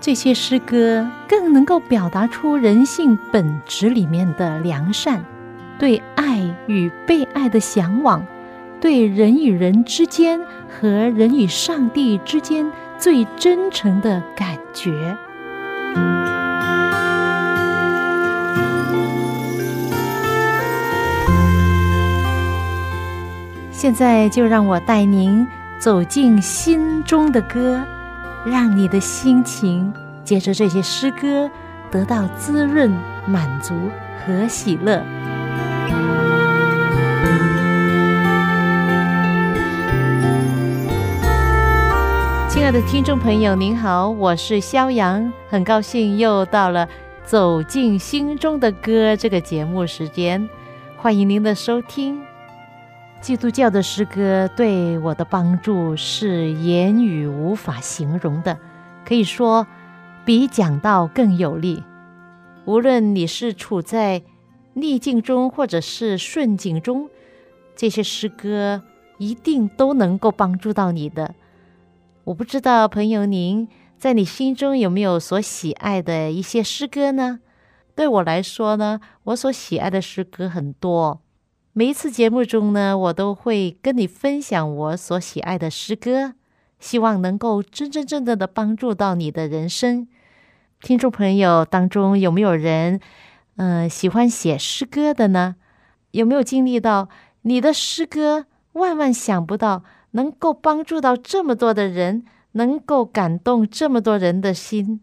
这些诗歌更能够表达出人性本质里面的良善，对爱与被爱的向往。对人与人之间和人与上帝之间最真诚的感觉。现在就让我带您走进心中的歌，让你的心情借着这些诗歌得到滋润、满足和喜乐。亲爱的听众朋友，您好，我是肖阳，很高兴又到了《走进心中的歌》这个节目时间，欢迎您的收听。基督教的诗歌对我的帮助是言语无法形容的，可以说比讲道更有力。无论你是处在逆境中，或者是顺境中，这些诗歌一定都能够帮助到你的。我不知道朋友您在你心中有没有所喜爱的一些诗歌呢？对我来说呢，我所喜爱的诗歌很多。每一次节目中呢，我都会跟你分享我所喜爱的诗歌，希望能够真真正正的帮助到你的人生。听众朋友当中有没有人，嗯，喜欢写诗歌的呢？有没有经历到你的诗歌万万想不到？能够帮助到这么多的人，能够感动这么多人的心。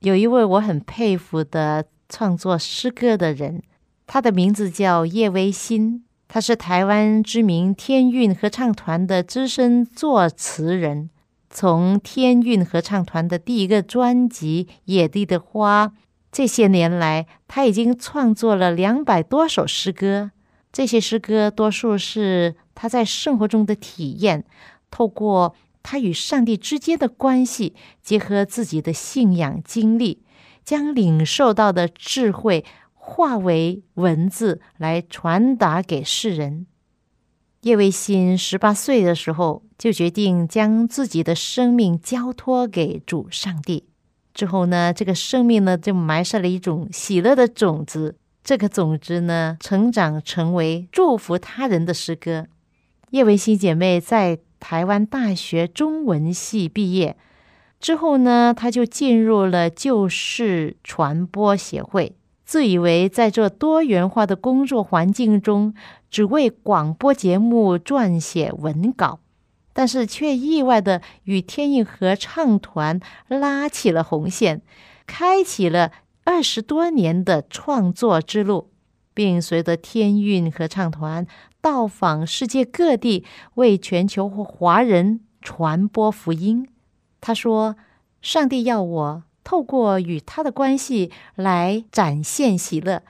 有一位我很佩服的创作诗歌的人，他的名字叫叶维新，他是台湾知名天韵合唱团的资深作词人。从天韵合唱团的第一个专辑《野地的花》，这些年来，他已经创作了两百多首诗歌。这些诗歌多数是他在生活中的体验，透过他与上帝之间的关系，结合自己的信仰经历，将领受到的智慧化为文字来传达给世人。叶维新十八岁的时候就决定将自己的生命交托给主上帝，之后呢，这个生命呢就埋下了一种喜乐的种子。这个种子呢，成长成为祝福他人的诗歌。叶维新姐妹在台湾大学中文系毕业之后呢，她就进入了旧事传播协会，自以为在这多元化的工作环境中，只为广播节目撰写文稿，但是却意外的与天韵合唱团拉起了红线，开启了。二十多年的创作之路，并随着天韵合唱团到访世界各地，为全球华人传播福音。他说：“上帝要我透过与他的关系来展现喜乐。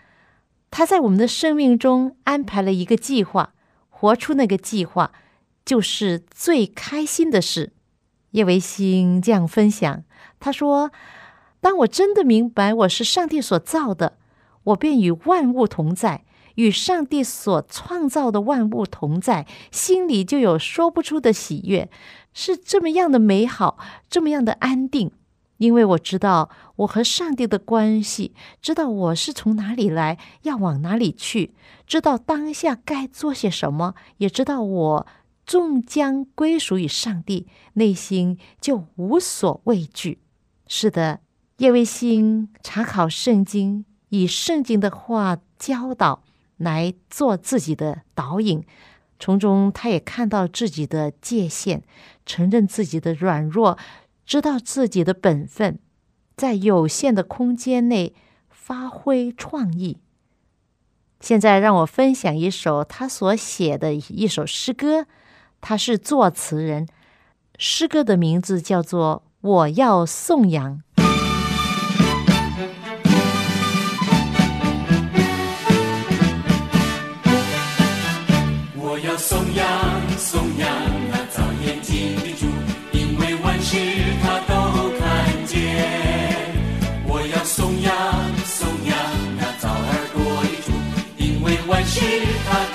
他在我们的生命中安排了一个计划，活出那个计划就是最开心的事。”叶维新这样分享，他说。当我真的明白我是上帝所造的，我便与万物同在，与上帝所创造的万物同在，心里就有说不出的喜悦，是这么样的美好，这么样的安定。因为我知道我和上帝的关系，知道我是从哪里来，要往哪里去，知道当下该做些什么，也知道我终将归属于上帝，内心就无所畏惧。是的。叶卫星查考圣经，以圣经的话教导来做自己的导引，从中他也看到自己的界限，承认自己的软弱，知道自己的本分，在有限的空间内发挥创意。现在让我分享一首他所写的一首诗歌，他是作词人，诗歌的名字叫做《我要颂扬》。我要颂扬，颂扬那早眼睛。为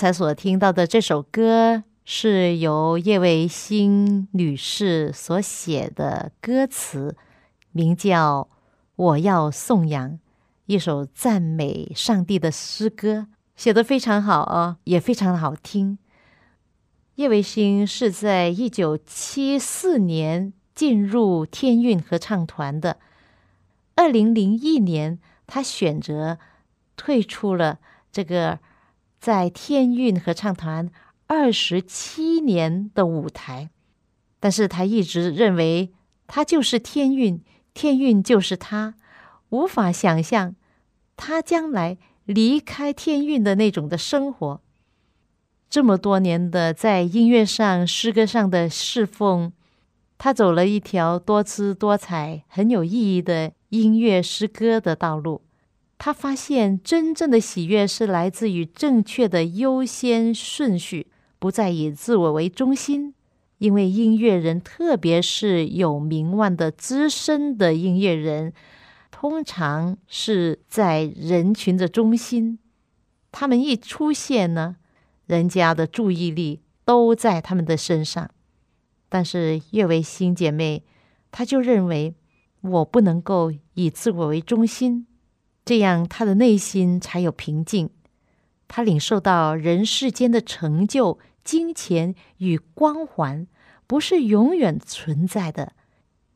才所听到的这首歌是由叶维新女士所写的歌词，名叫《我要颂扬》，一首赞美上帝的诗歌，写得非常好啊，也非常的好听。叶维新是在一九七四年进入天韵合唱团的，二零零一年他选择退出了这个在天韵合唱团二十七年的舞台，但是他一直认为他就是天韵，天韵就是他，无法想象他将来离开天韵的那种的生活。这么多年的在音乐上、诗歌上的侍奉，他走了一条多姿多彩、很有意义的音乐诗歌的道路。他发现真正的喜悦是来自于正确的优先顺序，不再以自我为中心。因为音乐人，特别是有名望的资深的音乐人，通常是在人群的中心。他们一出现呢，人家的注意力都在他们的身上。但是叶维新姐妹，她就认为我不能够以自我为中心。这样，他的内心才有平静。他领受到人世间的成就、金钱与光环不是永远存在的。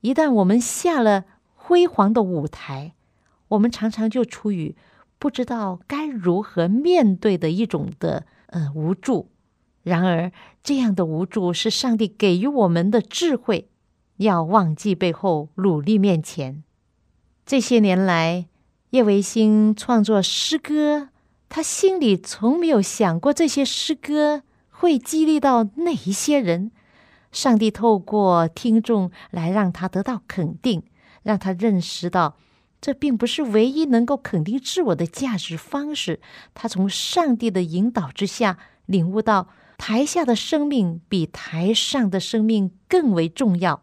一旦我们下了辉煌的舞台，我们常常就处于不知道该如何面对的一种的呃无助。然而，这样的无助是上帝给予我们的智慧，要忘记背后，努力面前。这些年来，叶维新创作诗歌，他心里从没有想过这些诗歌会激励到哪一些人。上帝透过听众来让他得到肯定，让他认识到这并不是唯一能够肯定自我的价值方式。他从上帝的引导之下，领悟到台下的生命比台上的生命更为重要。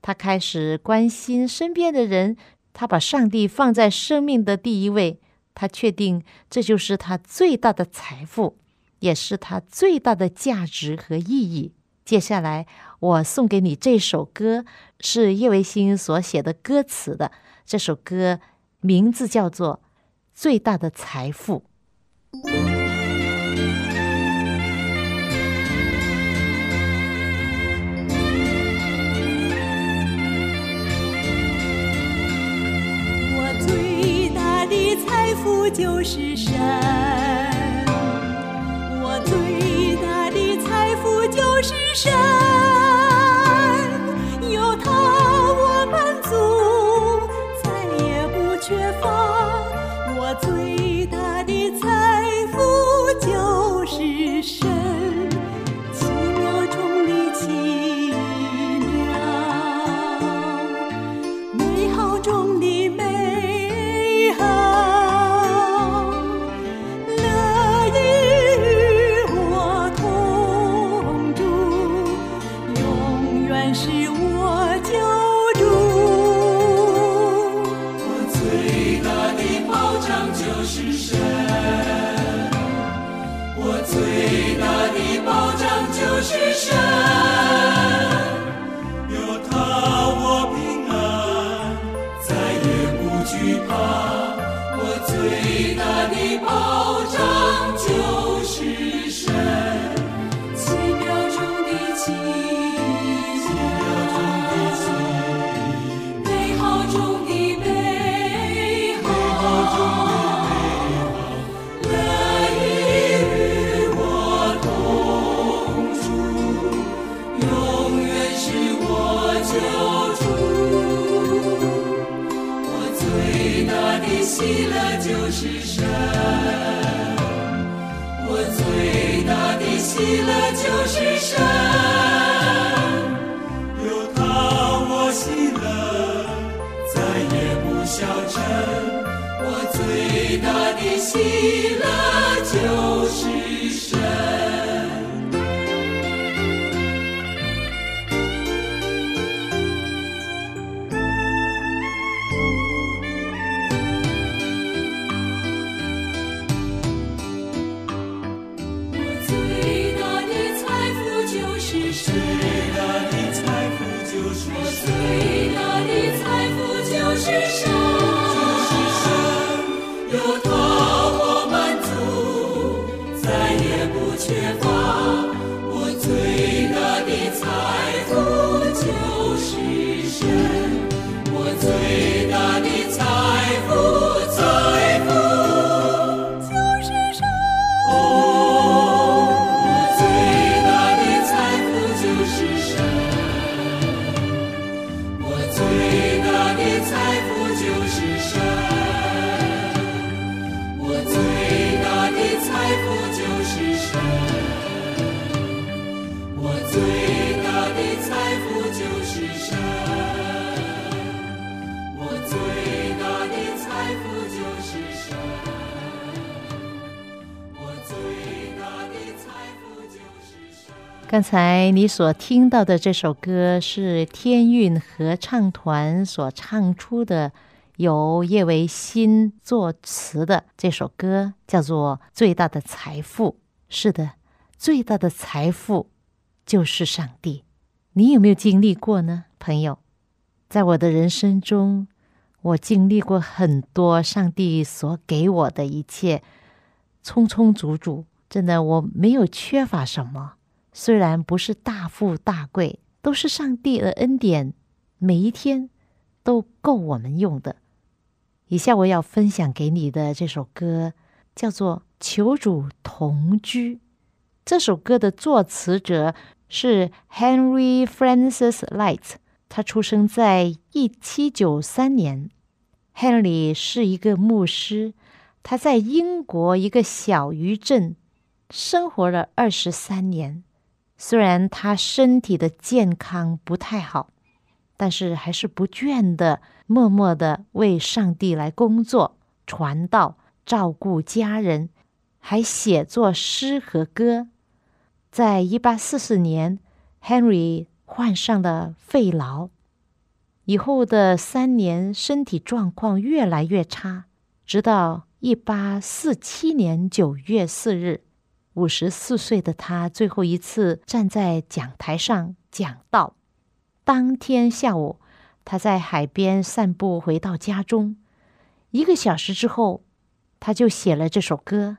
他开始关心身边的人。他把上帝放在生命的第一位，他确定这就是他最大的财富，也是他最大的价值和意义。接下来，我送给你这首歌，是叶维新所写的歌词的。这首歌名字叫做《最大的财富》。就是山，刚才你所听到的这首歌是天韵合唱团所唱出的，由叶维新作词的这首歌，叫做《最大的财富》。是的，最大的财富就是上帝。你有没有经历过呢，朋友？在我的人生中，我经历过很多上帝所给我的一切，充充足足，真的我没有缺乏什么。虽然不是大富大贵，都是上帝的恩典，每一天都够我们用的。以下我要分享给你的这首歌叫做《求主同居》。这首歌的作词者是 Henry Francis Light，他出生在一七九三年。Henry 是一个牧师，他在英国一个小渔镇生活了二十三年。虽然他身体的健康不太好，但是还是不倦的、默默的为上帝来工作、传道、照顾家人，还写作诗和歌。在一八四四年，Henry 患上了肺痨，以后的三年身体状况越来越差，直到一八四七年九月四日。五十四岁的他最后一次站在讲台上讲道。当天下午，他在海边散步，回到家中。一个小时之后，他就写了这首歌。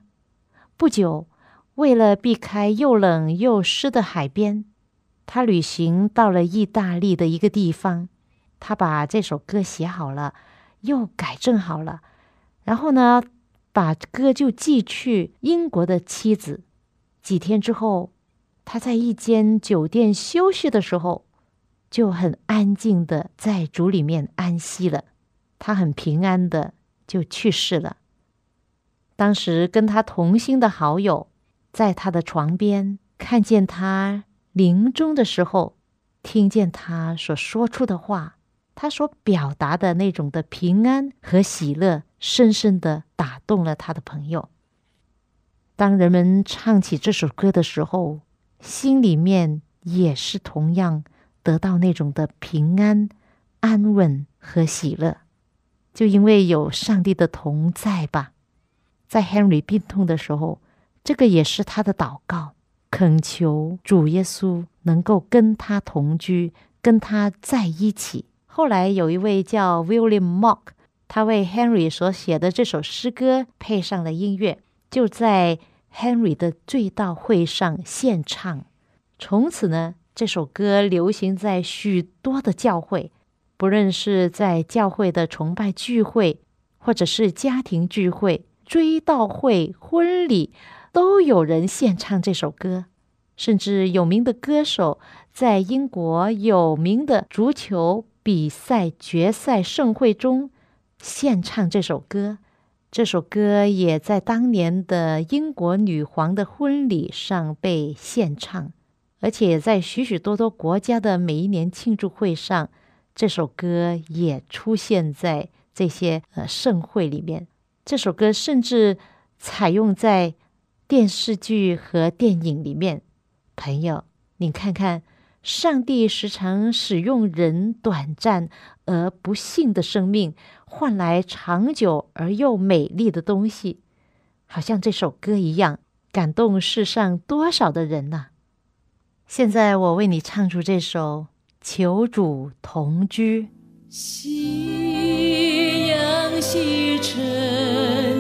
不久，为了避开又冷又湿的海边，他旅行到了意大利的一个地方。他把这首歌写好了，又改正好了，然后呢，把歌就寄去英国的妻子。几天之后，他在一间酒店休息的时候，就很安静的在主里面安息了。他很平安的就去世了。当时跟他同行的好友，在他的床边看见他临终的时候，听见他所说出的话，他所表达的那种的平安和喜乐，深深的打动了他的朋友。当人们唱起这首歌的时候，心里面也是同样得到那种的平安、安稳和喜乐，就因为有上帝的同在吧。在 Henry 病痛的时候，这个也是他的祷告，恳求主耶稣能够跟他同居，跟他在一起。后来有一位叫 William Mock，他为 Henry 所写的这首诗歌配上了音乐，就在 Henry 的追悼会上献唱。从此呢，这首歌流行在许多的教会，不论是在教会的崇拜聚会，或者是家庭聚会、追悼会、婚礼，都有人献唱这首歌。甚至有名的歌手在英国有名的足球比赛决赛盛会中献唱这首歌，这首歌也在当年的英国女皇的婚礼上被献唱，而且在许许多多国家的每一年庆祝会上，这首歌也出现在这些呃盛会里面。这首歌甚至采用在电视剧和电影里面。朋友，你看看，上帝时常使用人短暂而不幸的生命。换来长久而又美丽的东西，好像这首歌一样，感动世上多少的人呐！现在我为你唱出这首《求主同居》。夕阳西沉，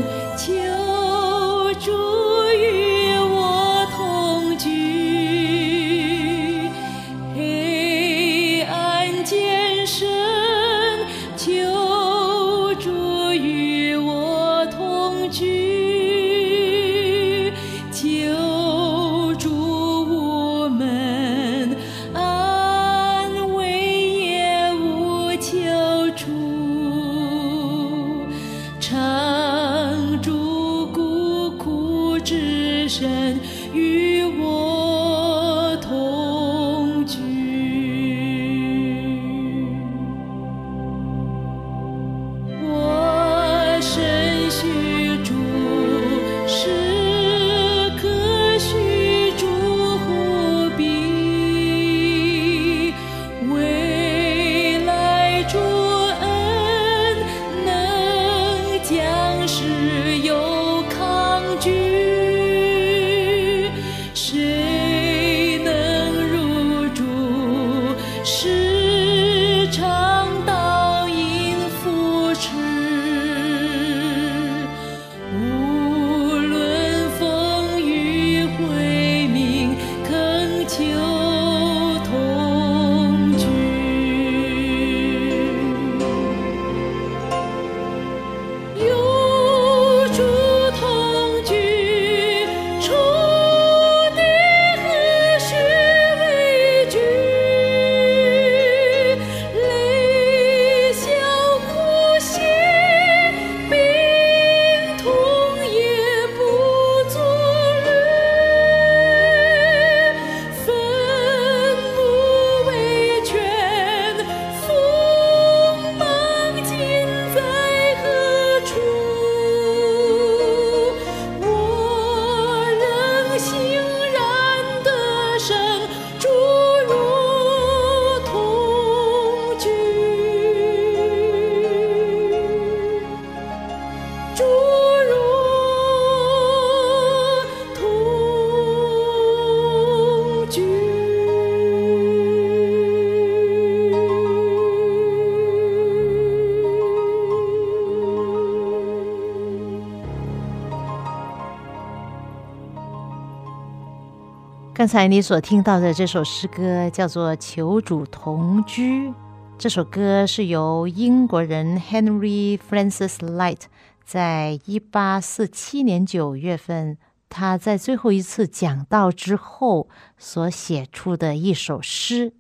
刚才你所听到的这首诗歌叫做《求主同居》。这首歌是由英国人 Henry Francis Light 在一八四七年九月份，他在最后一次讲道之后所写出的一首诗。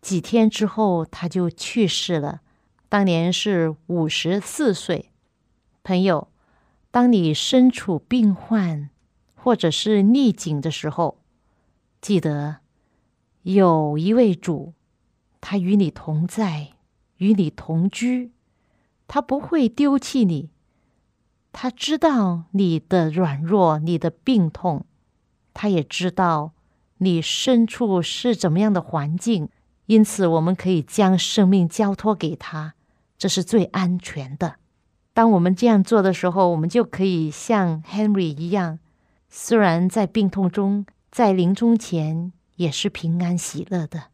几天之后，他就去世了，当年是五十四岁。朋友，当你身处病患或者是逆境的时候，记得有一位主，他与你同在，与你同居，他不会丢弃你。他知道你的软弱，你的病痛，他也知道你身处是怎么样的环境。因此，我们可以将生命交托给他，这是最安全的。当我们这样做的时候，我们就可以像 Henry 一样，虽然在病痛中。在临终前也是平安喜乐的。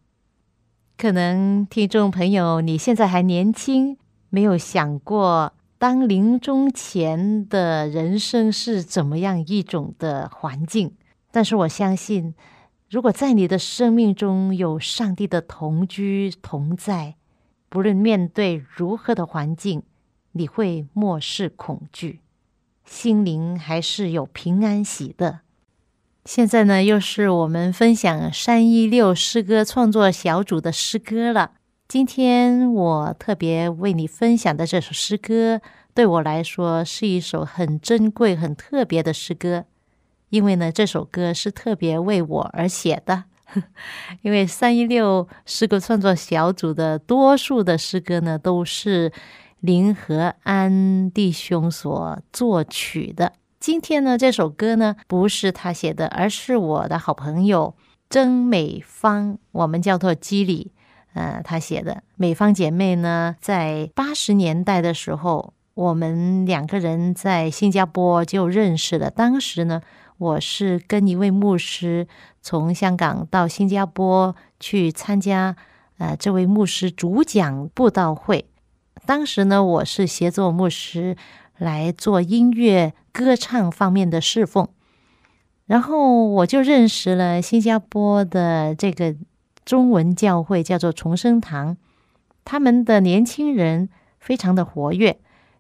可能听众朋友你现在还年轻，没有想过当临终前的人生是怎么样一种的环境。但是我相信，如果在你的生命中有上帝的同居同在，不论面对如何的环境，你会漠视恐惧，心灵还是有平安喜乐。现在呢，又是我们分享三一六诗歌创作小组的诗歌了。今天我特别为你分享的这首诗歌，对我来说是一首很珍贵、很特别的诗歌，因为呢，这首歌是特别为我而写的。因为三一六诗歌创作小组的多数的诗歌呢，都是林和安弟兄所作曲的。今天呢，这首歌呢不是他写的，而是我的好朋友曾美芳，我们叫做基里，呃，他写的。美芳姐妹呢，在八十年代的时候，我们两个人在新加坡就认识了。当时呢，我是跟一位牧师从香港到新加坡去参加，呃，这位牧师主讲布道会。当时呢，我是协作牧师来做音乐。歌唱方面的侍奉，然后我就认识了新加坡的这个中文教会，叫做重生堂。他们的年轻人非常的活跃，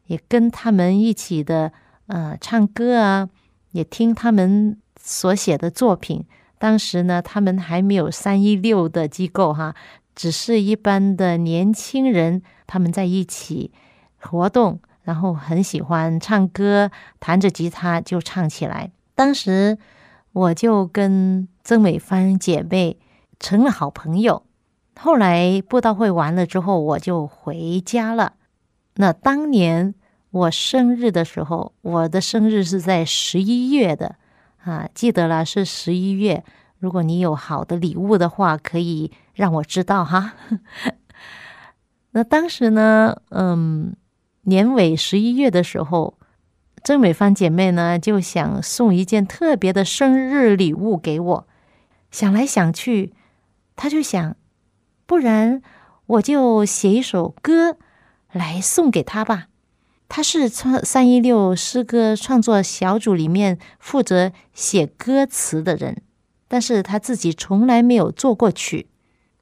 也跟他们一起的呃唱歌啊，也听他们所写的作品。当时呢，他们还没有三一六的机构哈，只是一般的年轻人，他们在一起活动。然后很喜欢唱歌，弹着吉他就唱起来。当时我就跟曾美芳姐妹成了好朋友。后来布道会完了之后，我就回家了。那当年我生日的时候，我的生日是在十一月的啊，记得了是十一月。如果你有好的礼物的话，可以让我知道哈。那当时呢，嗯。年尾十一月的时候，曾美芳姐妹呢就想送一件特别的生日礼物给我。想来想去，她就想，不然我就写一首歌来送给她吧。她是创三一六诗歌创作小组里面负责写歌词的人，但是她自己从来没有做过曲，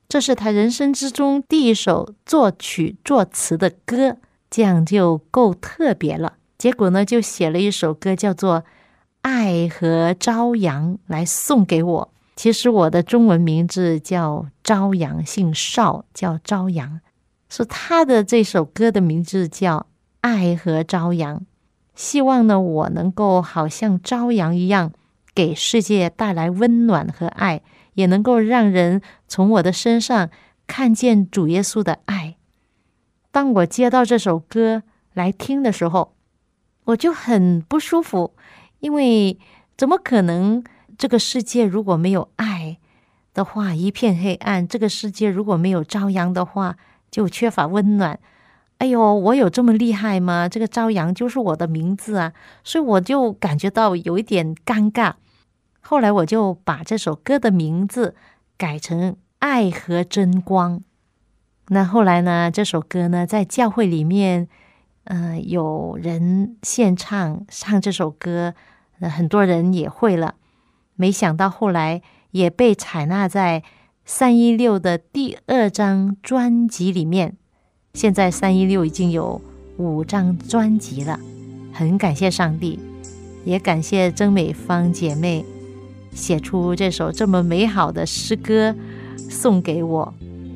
这是她人生之中第一首作曲作词的歌。这样就够特别了。结果呢，就写了一首歌，叫做《爱和朝阳》，来送给我。其实我的中文名字叫朝阳，姓邵，叫朝阳。是他的这首歌的名字叫《爱和朝阳》。希望呢，我能够好像朝阳一样，给世界带来温暖和爱，也能够让人从我的身上看见主耶稣的爱。当我接到这首歌来听的时候，我就很不舒服，因为怎么可能？这个世界如果没有爱的话，一片黑暗；这个世界如果没有朝阳的话，就缺乏温暖。哎呦，我有这么厉害吗？这个朝阳就是我的名字啊，所以我就感觉到有一点尴尬。后来我就把这首歌的名字改成《爱和真光》。那后来呢？这首歌呢，在教会里面，呃，有人献唱唱这首歌，很多人也会了。没想到后来也被采纳在三一六的第二张专辑里面。现在三一六已经有五张专辑了，很感谢上帝，也感谢曾美芳姐妹写出这首这么美好的诗歌送给我。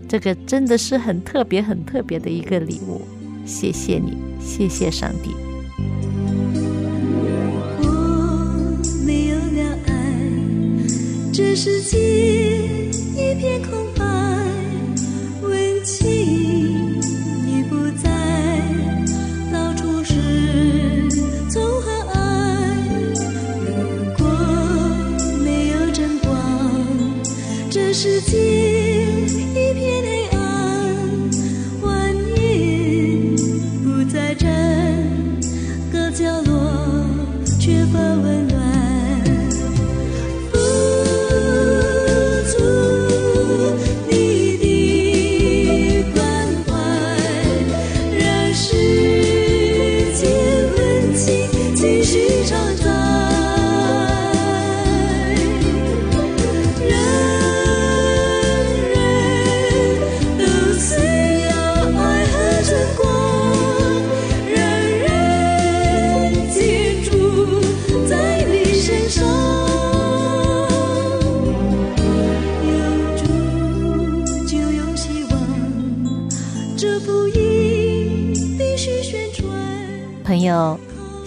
这个真的是很特别、很特别的一个礼物，谢谢你，谢谢上帝。我没有了爱，这世界一片空白，温情已不在，到处是痛和爱。如果没有真光，这世界。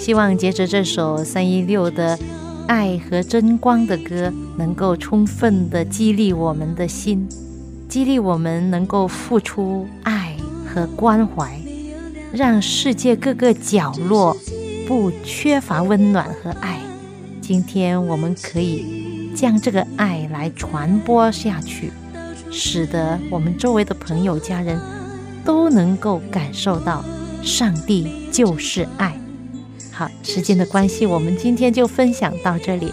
希望借着这首三一六的爱和真光的歌，能够充分的激励我们的心，激励我们能够付出爱和关怀，让世界各个角落不缺乏温暖和爱。今天我们可以将这个爱来传播下去，使得我们周围的朋友、家人都能够感受到上帝就是爱。好，时间的关系，我们今天就分享到这里。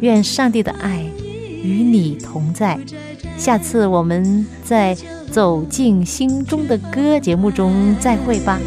愿上帝的爱与你同在。下次我们在《走进心中的歌》节目中再会吧。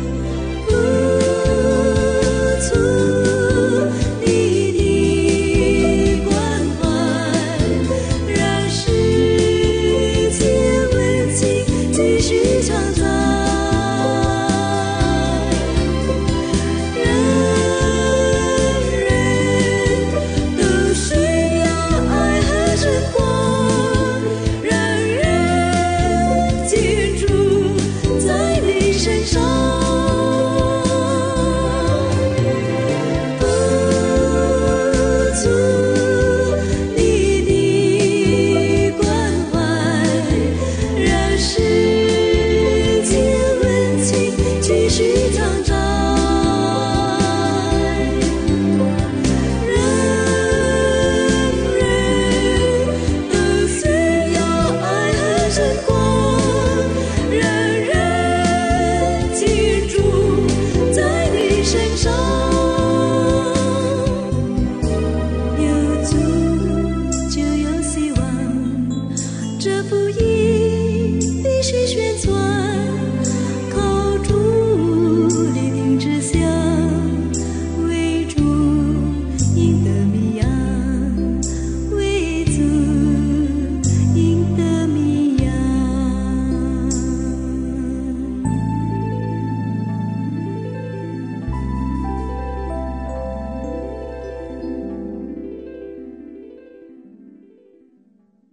一张张，